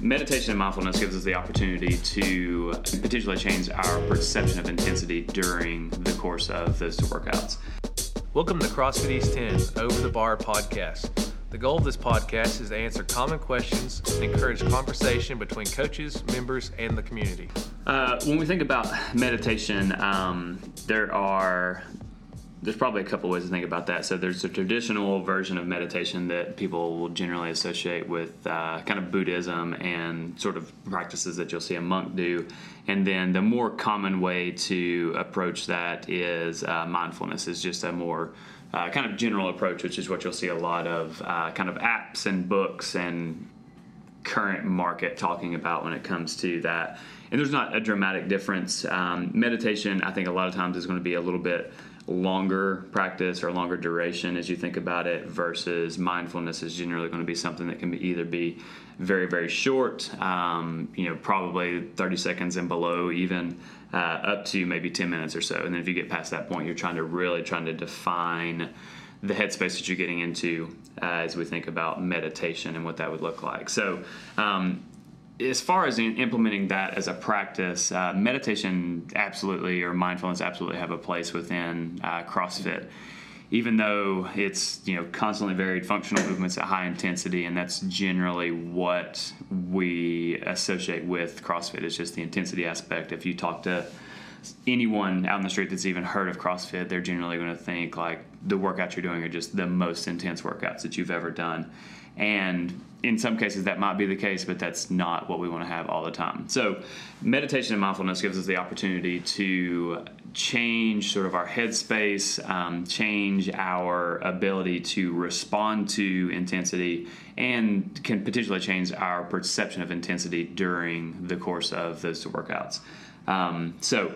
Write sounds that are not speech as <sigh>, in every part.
meditation and mindfulness gives us the opportunity to potentially change our perception of intensity during the course of those workouts. Welcome to CrossFit East 10 Over the Bar podcast. The goal of this podcast is to answer common questions and encourage conversation between coaches, members, and the community. Uh, when we think about meditation, um, there are there's probably a couple ways to think about that. So there's a traditional version of meditation that people will generally associate with uh, kind of Buddhism and sort of practices that you'll see a monk do. And then the more common way to approach that is uh, mindfulness, is just a more uh, kind of general approach, which is what you'll see a lot of uh, kind of apps and books and current market talking about when it comes to that. And there's not a dramatic difference. Um, meditation, I think, a lot of times is going to be a little bit longer practice or longer duration as you think about it versus mindfulness is generally going to be something that can be either be very very short um, you know probably 30 seconds and below even uh, up to maybe 10 minutes or so. And then if you get past that point you're trying to really trying to define the headspace that you're getting into uh, as we think about meditation and what that would look like. So um, as far as implementing that as a practice, uh, meditation absolutely or mindfulness absolutely have a place within uh, CrossFit. Even though it's you know constantly varied functional movements at high intensity, and that's generally what we associate with CrossFit is just the intensity aspect. If you talk to anyone out in the street that's even heard of CrossFit, they're generally going to think like the workouts you're doing are just the most intense workouts that you've ever done. And in some cases that might be the case, but that's not what we want to have all the time. So, meditation and mindfulness gives us the opportunity to change sort of our headspace, um, change our ability to respond to intensity, and can potentially change our perception of intensity during the course of those workouts. Um, so,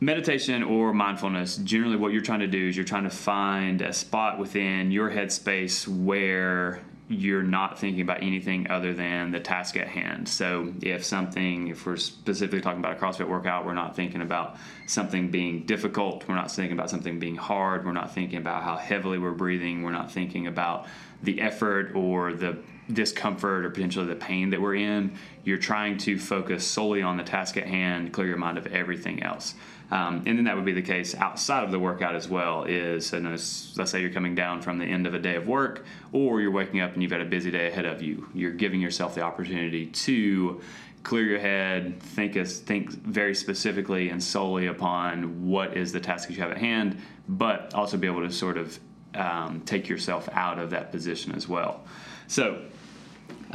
meditation or mindfulness generally what you're trying to do is you're trying to find a spot within your headspace where you're not thinking about anything other than the task at hand. So, if something, if we're specifically talking about a CrossFit workout, we're not thinking about something being difficult, we're not thinking about something being hard, we're not thinking about how heavily we're breathing, we're not thinking about the effort or the discomfort or potentially the pain that we're in. You're trying to focus solely on the task at hand, clear your mind of everything else. Um, and then that would be the case outside of the workout as well. Is and let's say you're coming down from the end of a day of work, or you're waking up and you've got a busy day ahead of you. You're giving yourself the opportunity to clear your head, think as, think very specifically and solely upon what is the task that you have at hand, but also be able to sort of um, take yourself out of that position as well. So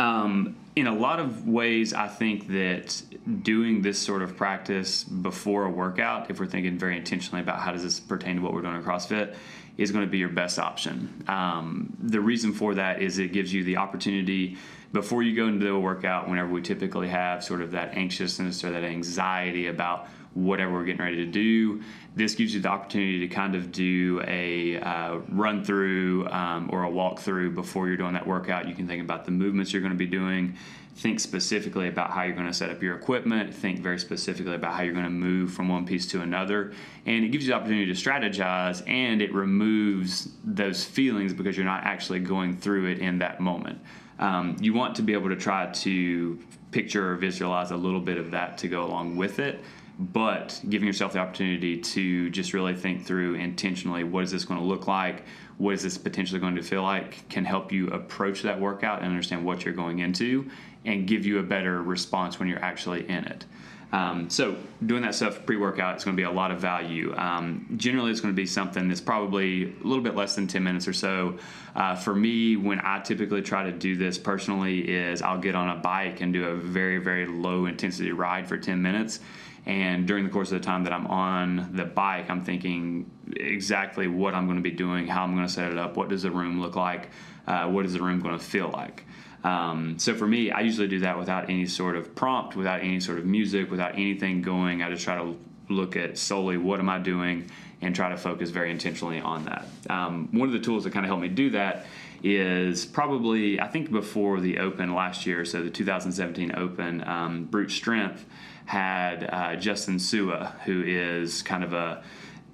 um, in a lot of ways, I think that doing this sort of practice before a workout, if we're thinking very intentionally about how does this pertain to what we're doing at CrossFit, is going to be your best option. Um, the reason for that is it gives you the opportunity before you go into a workout, whenever we typically have sort of that anxiousness or that anxiety about whatever we're getting ready to do. This gives you the opportunity to kind of do a uh, run through um, or a walk through before you're doing that workout. You can think about the movements you're going to be doing. Think specifically about how you're going to set up your equipment. Think very specifically about how you're going to move from one piece to another. And it gives you the opportunity to strategize and it removes those feelings because you're not actually going through it in that moment. Um, you want to be able to try to picture or visualize a little bit of that to go along with it but giving yourself the opportunity to just really think through intentionally what is this going to look like what is this potentially going to feel like can help you approach that workout and understand what you're going into and give you a better response when you're actually in it um, so doing that stuff pre-workout is going to be a lot of value. Um, generally, it's going to be something that's probably a little bit less than 10 minutes or so. Uh, for me, when I typically try to do this personally, is I'll get on a bike and do a very very low intensity ride for 10 minutes. And during the course of the time that I'm on the bike, I'm thinking exactly what I'm going to be doing, how I'm going to set it up, what does the room look like, uh, what is the room going to feel like. Um, so for me, I usually do that without any sort of prompt, without any sort of music, without anything going. I just try to look at solely what am I doing and try to focus very intentionally on that. Um, one of the tools that kind of helped me do that is probably, I think before the Open last year, so the 2017 Open, um, Brute Strength had uh, Justin Sua, who is kind of a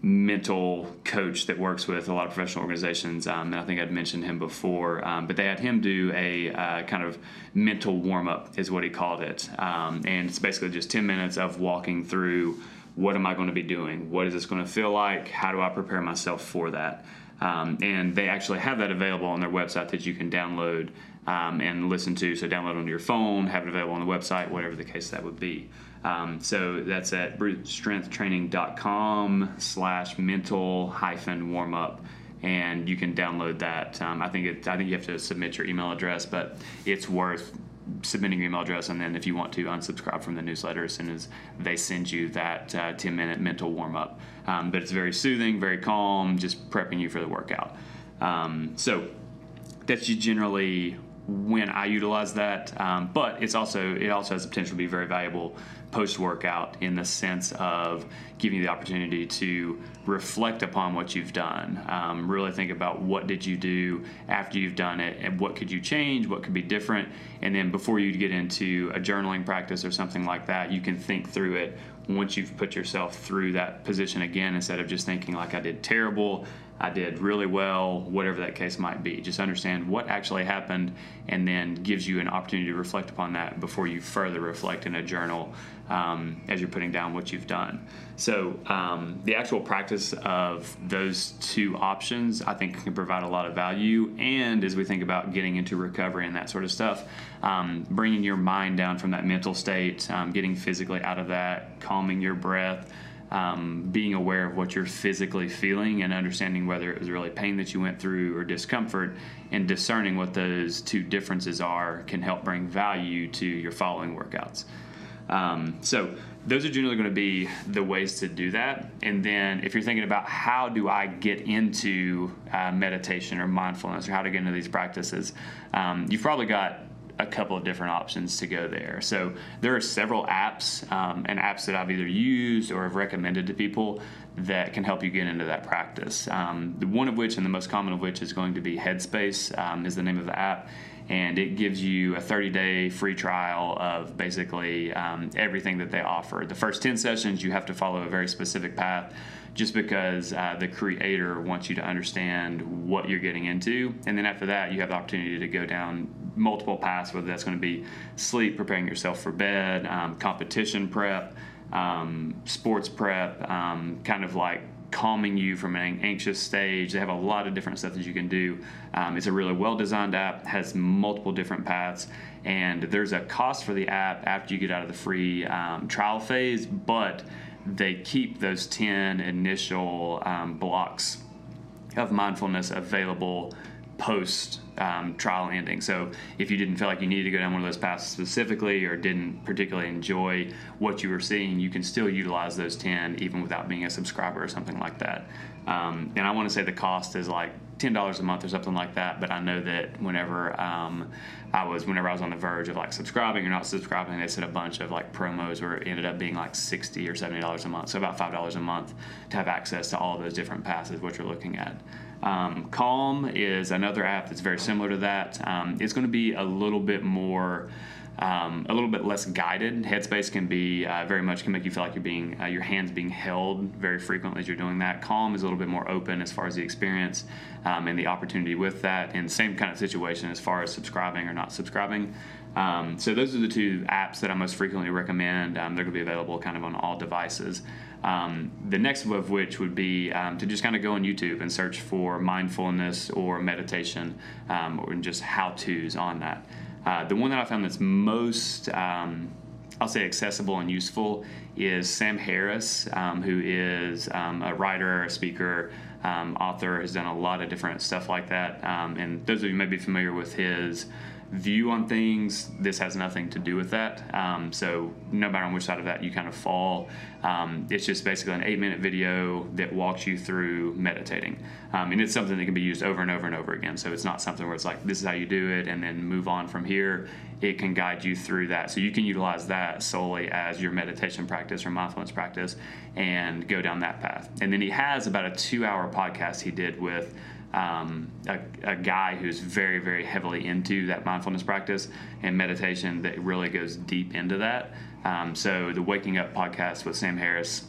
mental coach that works with a lot of professional organizations, um, and I think I'd mentioned him before. Um, but they had him do a uh, kind of mental warm up, is what he called it, um, and it's basically just ten minutes of walking through what am I going to be doing, what is this going to feel like, how do I prepare myself for that. Um, and they actually have that available on their website that you can download um, and listen to. So download on your phone, have it available on the website, whatever the case that would be. Um, so that's at brutestrengthtraining.com slash mental hyphen warm up. And you can download that. Um, I think it, I think you have to submit your email address, but it's worth submitting your email address, and then if you want to unsubscribe from the newsletter as soon as they send you that uh, 10 minute mental warm up. Um, but it's very soothing, very calm, just prepping you for the workout. Um, so that's you generally when I utilize that. Um, but it's also it also has the potential to be very valuable post workout in the sense of giving you the opportunity to reflect upon what you've done. Um, really think about what did you do after you've done it, and what could you change, what could be different, and then before you get into a journaling practice or something like that, you can think through it once you've put yourself through that position again instead of just thinking like I did terrible I did really well, whatever that case might be. Just understand what actually happened and then gives you an opportunity to reflect upon that before you further reflect in a journal um, as you're putting down what you've done. So, um, the actual practice of those two options, I think, can provide a lot of value. And as we think about getting into recovery and that sort of stuff, um, bringing your mind down from that mental state, um, getting physically out of that, calming your breath um, being aware of what you're physically feeling and understanding whether it was really pain that you went through or discomfort and discerning what those two differences are can help bring value to your following workouts. Um, so, those are generally going to be the ways to do that. And then, if you're thinking about how do I get into uh, meditation or mindfulness or how to get into these practices, um, you've probably got a couple of different options to go there. So there are several apps um, and apps that I've either used or have recommended to people that can help you get into that practice. Um, one of which, and the most common of which, is going to be Headspace, um, is the name of the app. And it gives you a 30 day free trial of basically um, everything that they offer. The first 10 sessions, you have to follow a very specific path just because uh, the creator wants you to understand what you're getting into. And then after that, you have the opportunity to go down multiple paths, whether that's going to be sleep, preparing yourself for bed, um, competition prep, um, sports prep, um, kind of like calming you from an anxious stage. They have a lot of different stuff that you can do. Um, it's a really well designed app, has multiple different paths, and there's a cost for the app after you get out of the free um, trial phase, but they keep those 10 initial um, blocks of mindfulness available post um, trial ending. So if you didn't feel like you needed to go down one of those paths specifically or didn't particularly enjoy what you were seeing, you can still utilize those 10 even without being a subscriber or something like that. Um, and I want to say the cost is like ten dollars a month or something like that. But I know that whenever um, I was whenever I was on the verge of like subscribing or not subscribing, they said a bunch of like promos where it ended up being like sixty or seventy dollars a month, so about five dollars a month to have access to all those different passes, what you're looking at. Um, Calm is another app that's very similar to that. Um, it's going to be a little bit more um, a little bit less guided. Headspace can be uh, very much can make you feel like you're being uh, your hands being held very frequently as you're doing that. Calm is a little bit more open as far as the experience um, and the opportunity with that. And same kind of situation as far as subscribing or not subscribing. Um, so those are the two apps that I most frequently recommend. Um, they're going to be available kind of on all devices. Um, the next of which would be um, to just kind of go on YouTube and search for mindfulness or meditation um, or just how to's on that. Uh, the one that I found that's most, um, I'll say, accessible and useful is Sam Harris, um, who is um, a writer, a speaker, author, has done a lot of different stuff like that. And those of you may be familiar with his view on things, this has nothing to do with that. Um, so no matter on which side of that you kind of fall, um, it's just basically an eight minute video that walks you through meditating. Um, and it's something that can be used over and over and over again. So it's not something where it's like, this is how you do it and then move on from here. It can guide you through that. So you can utilize that solely as your meditation practice or mindfulness practice and go down that path. And then he has about a two hour podcast he did with um, a, a, guy who's very, very heavily into that mindfulness practice and meditation that really goes deep into that. Um, so the Waking Up podcast with Sam Harris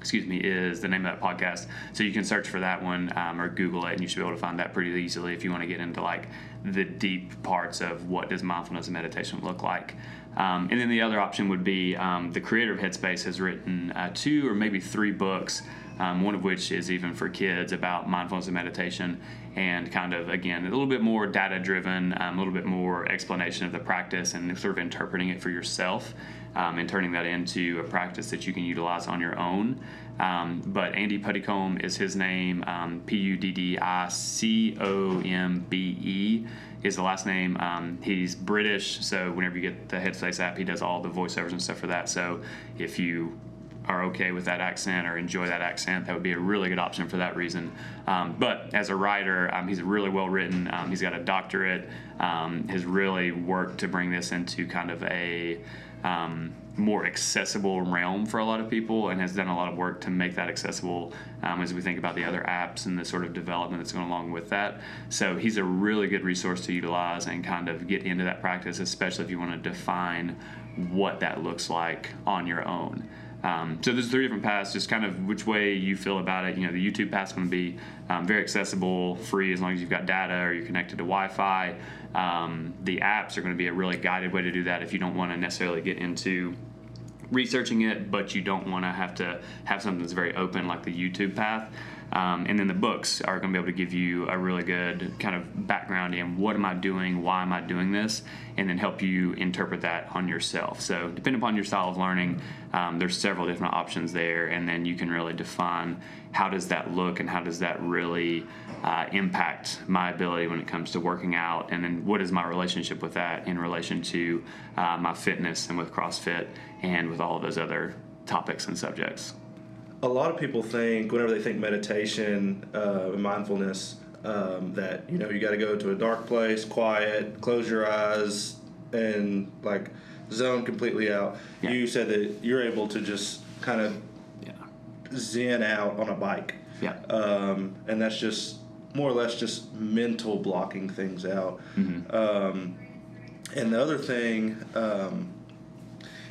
excuse me, is the name of that podcast. So you can search for that one um, or Google it, and you should be able to find that pretty easily if you want to get into like the deep parts of what does mindfulness and meditation look like. Um, and then the other option would be um, the creator of Headspace has written uh, two or maybe three books. Um, one of which is even for kids about mindfulness and meditation, and kind of again a little bit more data driven, um, a little bit more explanation of the practice and sort of interpreting it for yourself um, and turning that into a practice that you can utilize on your own. Um, but Andy Puddicombe is his name, um, P U D D I C O M B E is the last name. Um, he's British, so whenever you get the Headspace app, he does all the voiceovers and stuff for that. So if you are okay with that accent or enjoy that accent, that would be a really good option for that reason. Um, but as a writer, um, he's really well written. Um, he's got a doctorate. Um, has really worked to bring this into kind of a um, more accessible realm for a lot of people and has done a lot of work to make that accessible um, as we think about the other apps and the sort of development that's going along with that. So he's a really good resource to utilize and kind of get into that practice, especially if you want to define what that looks like on your own. Um, so there's three different paths, just kind of which way you feel about it. You know, the YouTube path's going to be um, very accessible, free as long as you've got data or you're connected to Wi-Fi. Um, the apps are going to be a really guided way to do that if you don't want to necessarily get into researching it, but you don't want to have to have something that's very open like the YouTube path. Um, and then the books are going to be able to give you a really good kind of background in what am I doing, why am I doing this, and then help you interpret that on yourself. So, depending upon your style of learning, um, there's several different options there, and then you can really define how does that look and how does that really uh, impact my ability when it comes to working out, and then what is my relationship with that in relation to uh, my fitness and with CrossFit and with all of those other topics and subjects a lot of people think whenever they think meditation uh, and mindfulness um, that you know you got to go to a dark place, quiet, close your eyes, and like zone completely out. Yeah. You said that you're able to just kind of. Zen out on a bike. Yeah. Um, and that's just more or less just mental blocking things out. Mm-hmm. Um, and the other thing um,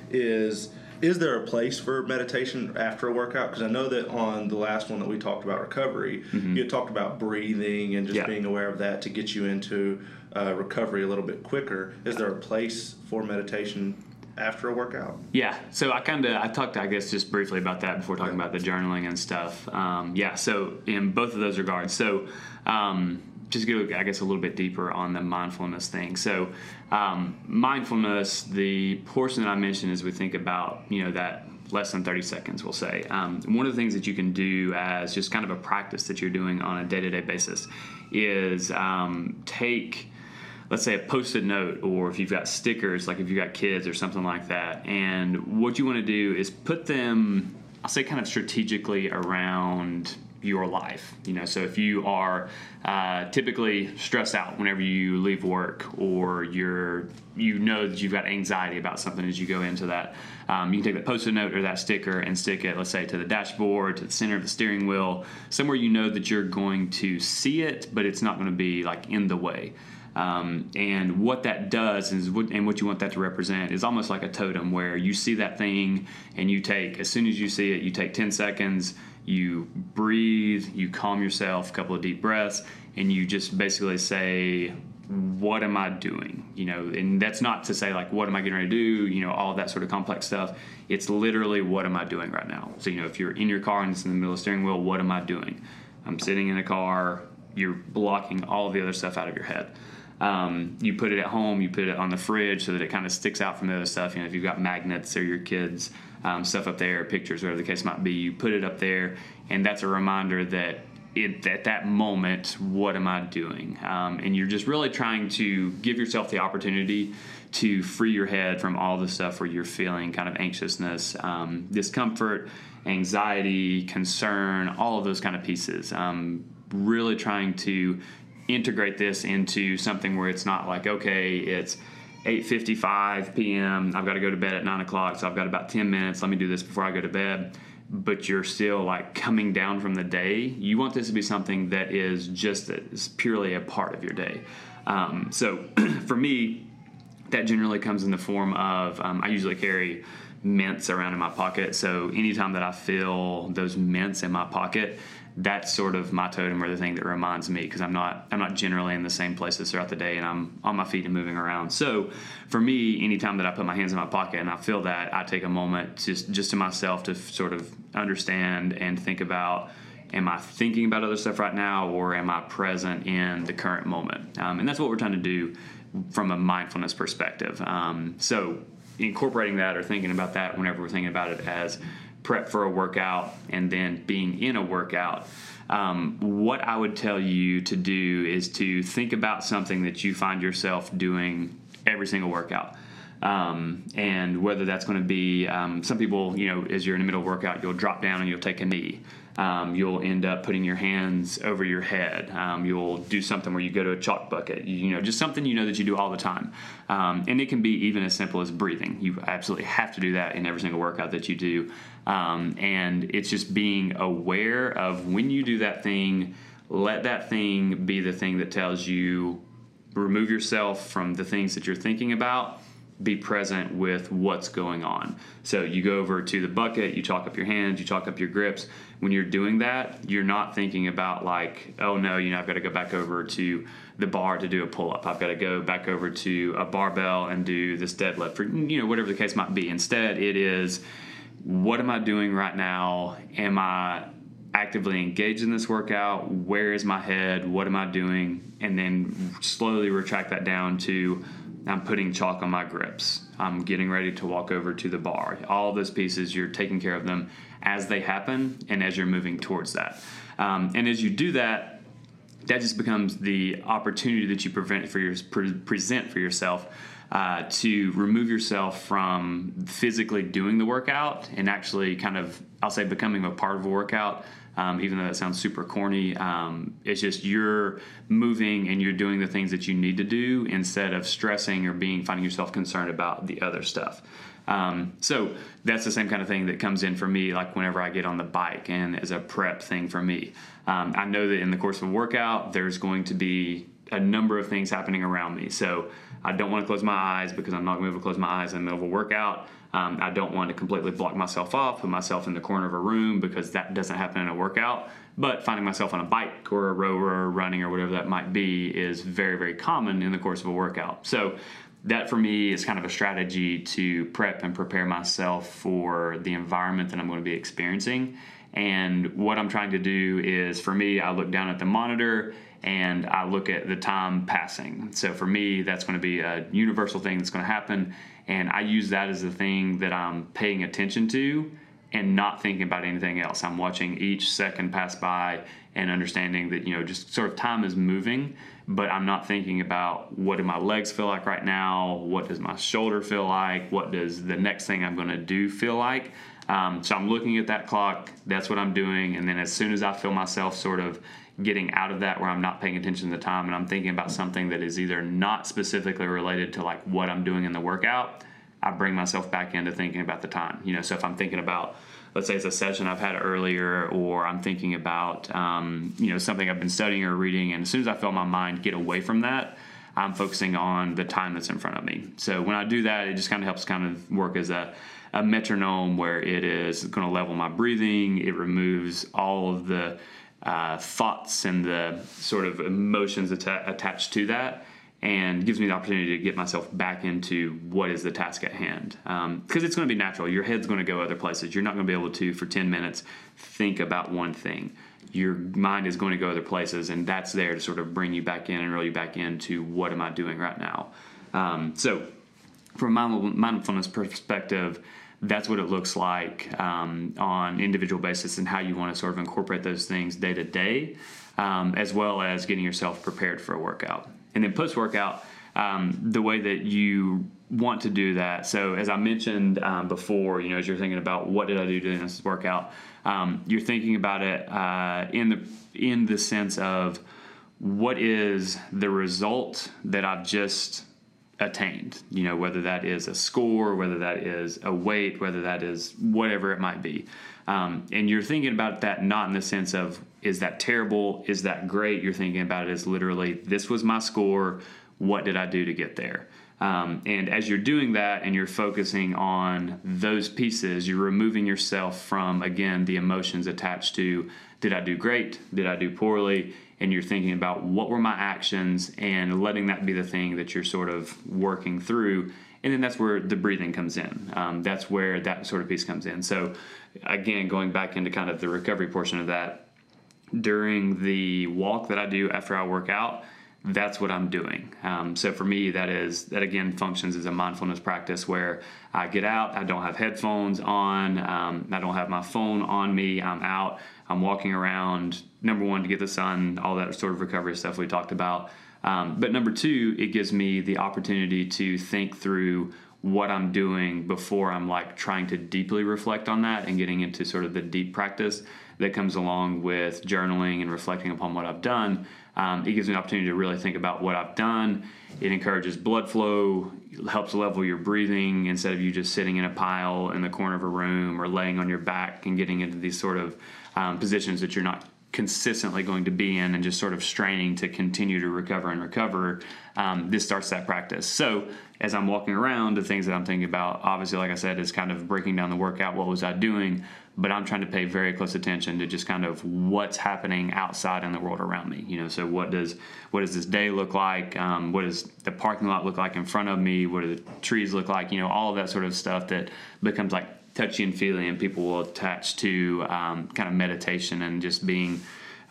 is is there a place for meditation after a workout? Because I know that on the last one that we talked about recovery, mm-hmm. you talked about breathing and just yeah. being aware of that to get you into uh, recovery a little bit quicker. Is there a place for meditation after a workout? Yeah. So I kind of I talked I guess just briefly about that before talking about the journaling and stuff. Um, yeah. So in both of those regards, so. Um, just go, I guess, a little bit deeper on the mindfulness thing. So, um, mindfulness, the portion that I mentioned as we think about, you know, that less than 30 seconds, we'll say. Um, one of the things that you can do as just kind of a practice that you're doing on a day to day basis is um, take, let's say, a post it note, or if you've got stickers, like if you've got kids or something like that. And what you want to do is put them, I'll say, kind of strategically around your life. You know, so if you are uh, typically stressed out whenever you leave work, or you're you know that you've got anxiety about something as you go into that, um, you can take that post-it note or that sticker and stick it, let's say, to the dashboard, to the center of the steering wheel, somewhere you know that you're going to see it, but it's not going to be like in the way. Um, and what that does is, what, and what you want that to represent is almost like a totem where you see that thing and you take, as soon as you see it, you take 10 seconds, you breathe, you calm yourself, a couple of deep breaths, and you just basically say, what am I doing? You know, and that's not to say like, what am I getting ready to do? You know, all that sort of complex stuff. It's literally, what am I doing right now? So, you know, if you're in your car and it's in the middle of the steering wheel, what am I doing? I'm sitting in a car, you're blocking all the other stuff out of your head. Um, you put it at home, you put it on the fridge so that it kind of sticks out from the other stuff. You know, if you've got magnets or your kids' um, stuff up there, pictures, whatever the case might be, you put it up there, and that's a reminder that it, at that moment, what am I doing? Um, and you're just really trying to give yourself the opportunity to free your head from all the stuff where you're feeling kind of anxiousness, um, discomfort, anxiety, concern, all of those kind of pieces. Um, really trying to integrate this into something where it's not like okay it's 8.55 p.m i've got to go to bed at 9 o'clock so i've got about 10 minutes let me do this before i go to bed. But you're still like coming down from the day. You want this to be something that is just is purely a part of your day. Um, so <clears throat> for me that generally comes in the form of um, I usually carry mints around in my pocket. So anytime that I feel those mints in my pocket, that's sort of my totem or the thing that reminds me because I'm not I'm not generally in the same places throughout the day and I'm on my feet and moving around. So for me, anytime that I put my hands in my pocket and I feel that, I take a moment just just to myself to sort of understand and think about am I thinking about other stuff right now or am I present in the current moment? Um, and that's what we're trying to do from a mindfulness perspective. Um, so incorporating that or thinking about that whenever we're thinking about it as prep for a workout and then being in a workout. Um, what I would tell you to do is to think about something that you find yourself doing every single workout. Um, and whether that's going to be um, some people, you know, as you're in the middle of workout, you'll drop down and you'll take a knee. Um, you'll end up putting your hands over your head. Um, you'll do something where you go to a chalk bucket. You, you, know, just something you know that you do all the time. Um, and it can be even as simple as breathing. You absolutely have to do that in every single workout that you do. Um, and it's just being aware of when you do that thing. Let that thing be the thing that tells you remove yourself from the things that you're thinking about be present with what's going on. So you go over to the bucket, you chalk up your hands, you chalk up your grips. When you're doing that, you're not thinking about like, oh no, you know, I've got to go back over to the bar to do a pull up. I've got to go back over to a barbell and do this deadlift, for you know, whatever the case might be. Instead, it is, what am I doing right now? Am I actively engaged in this workout? Where is my head? What am I doing? And then slowly retract that down to I'm putting chalk on my grips. I'm getting ready to walk over to the bar. All those pieces, you're taking care of them as they happen and as you're moving towards that. Um, and as you do that, that just becomes the opportunity that you prevent for your, pre- present for yourself uh, to remove yourself from physically doing the workout and actually kind of, I'll say, becoming a part of a workout um, even though that sounds super corny. Um, it's just you're moving and you're doing the things that you need to do instead of stressing or being finding yourself concerned about the other stuff. Um, so that's the same kind of thing that comes in for me, like whenever I get on the bike and as a prep thing for me. Um, I know that in the course of a workout, there's going to be a number of things happening around me. So I don't want to close my eyes because I'm not going to be able to close my eyes in the middle of a workout. Um, I don't want to completely block myself off, put myself in the corner of a room because that doesn't happen in a workout. But finding myself on a bike or a rower or running or whatever that might be is very, very common in the course of a workout. So that for me is kind of a strategy to prep and prepare myself for the environment that I'm going to be experiencing. And what I'm trying to do is for me, I look down at the monitor and I look at the time passing. So for me, that's going to be a universal thing that's going to happen. And I use that as the thing that I'm paying attention to and not thinking about anything else. I'm watching each second pass by and understanding that, you know, just sort of time is moving, but I'm not thinking about what do my legs feel like right now? What does my shoulder feel like? What does the next thing I'm going to do feel like? Um, so I'm looking at that clock. That's what I'm doing. And then as soon as I feel myself sort of getting out of that where I'm not paying attention to the time and I'm thinking about something that is either not specifically related to like what I'm doing in the workout, I bring myself back into thinking about the time. You know, so if I'm thinking about let's say it's a session I've had earlier, or I'm thinking about um, you know something I've been studying or reading, and as soon as I feel my mind get away from that, I'm focusing on the time that's in front of me. So when I do that, it just kind of helps kind of work as a, a metronome where it is going to level my breathing. It removes all of the uh, thoughts and the sort of emotions atta- attached to that and gives me the opportunity to get myself back into what is the task at hand. Because um, it's going to be natural. Your head's going to go other places. You're not going to be able to for 10 minutes think about one thing. Your mind is going to go other places and that's there to sort of bring you back in and reel you back into what am i doing right now. Um, so from a mindfulness perspective that's what it looks like um, on individual basis and how you want to sort of incorporate those things day to day, um, as well as getting yourself prepared for a workout. And then post workout, um, the way that you want to do that. So as I mentioned um, before, you know, as you're thinking about what did I do during this workout, um, you're thinking about it uh, in the in the sense of what is the result that I've just attained. You know, whether that is a score, whether that is a weight, whether that is whatever it might be. Um, and you're thinking about that not in the sense of is that terrible, is that great. You're thinking about it as literally this was my score. What did I do to get there? Um, and as you're doing that and you're focusing on those pieces, you're removing yourself from, again, the emotions attached to did I do great? Did I do poorly? And you're thinking about what were my actions and letting that be the thing that you're sort of working through. And then that's where the breathing comes in. Um, that's where that sort of piece comes in. So, again, going back into kind of the recovery portion of that, during the walk that I do after I work out, that's what I'm doing. Um, so for me, that is that again functions as a mindfulness practice where I get out, I don't have headphones on, um, I don't have my phone on me. I'm out, I'm walking around. Number one, to get the sun, all that sort of recovery stuff we talked about. Um, but number two, it gives me the opportunity to think through what I'm doing before I'm like trying to deeply reflect on that and getting into sort of the deep practice that comes along with journaling and reflecting upon what I've done. Um, it gives me an opportunity to really think about what I've done. It encourages blood flow, helps level your breathing instead of you just sitting in a pile in the corner of a room or laying on your back and getting into these sort of um, positions that you're not consistently going to be in and just sort of straining to continue to recover and recover, um, this starts that practice. So as I'm walking around, the things that I'm thinking about, obviously, like I said, is kind of breaking down the workout. What was I doing? But I'm trying to pay very close attention to just kind of what's happening outside in the world around me. You know, so what does what does this day look like? Um, what does the parking lot look like in front of me? What do the trees look like? You know, all of that sort of stuff that becomes like touchy and feely, and people will attach to um, kind of meditation and just being.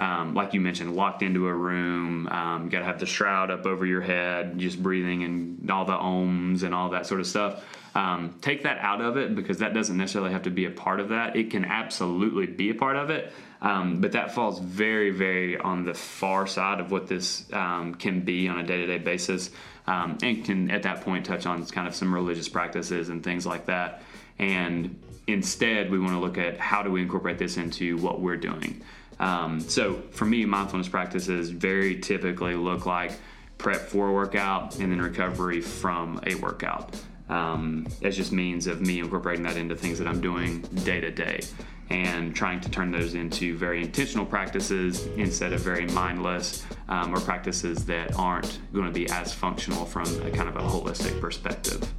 Um, like you mentioned, locked into a room. Um, you got to have the shroud up over your head, just breathing and all the ohms and all that sort of stuff. Um, take that out of it because that doesn't necessarily have to be a part of that. It can absolutely be a part of it, um, but that falls very, very on the far side of what this um, can be on a day to day basis, um, and can at that point touch on kind of some religious practices and things like that. And instead, we want to look at how do we incorporate this into what we're doing. Um, so for me, mindfulness practices very typically look like prep for a workout and then recovery from a workout. Um, as just means of me incorporating that into things that I'm doing day to day and trying to turn those into very intentional practices instead of very mindless um, or practices that aren't going to be as functional from a kind of a holistic perspective.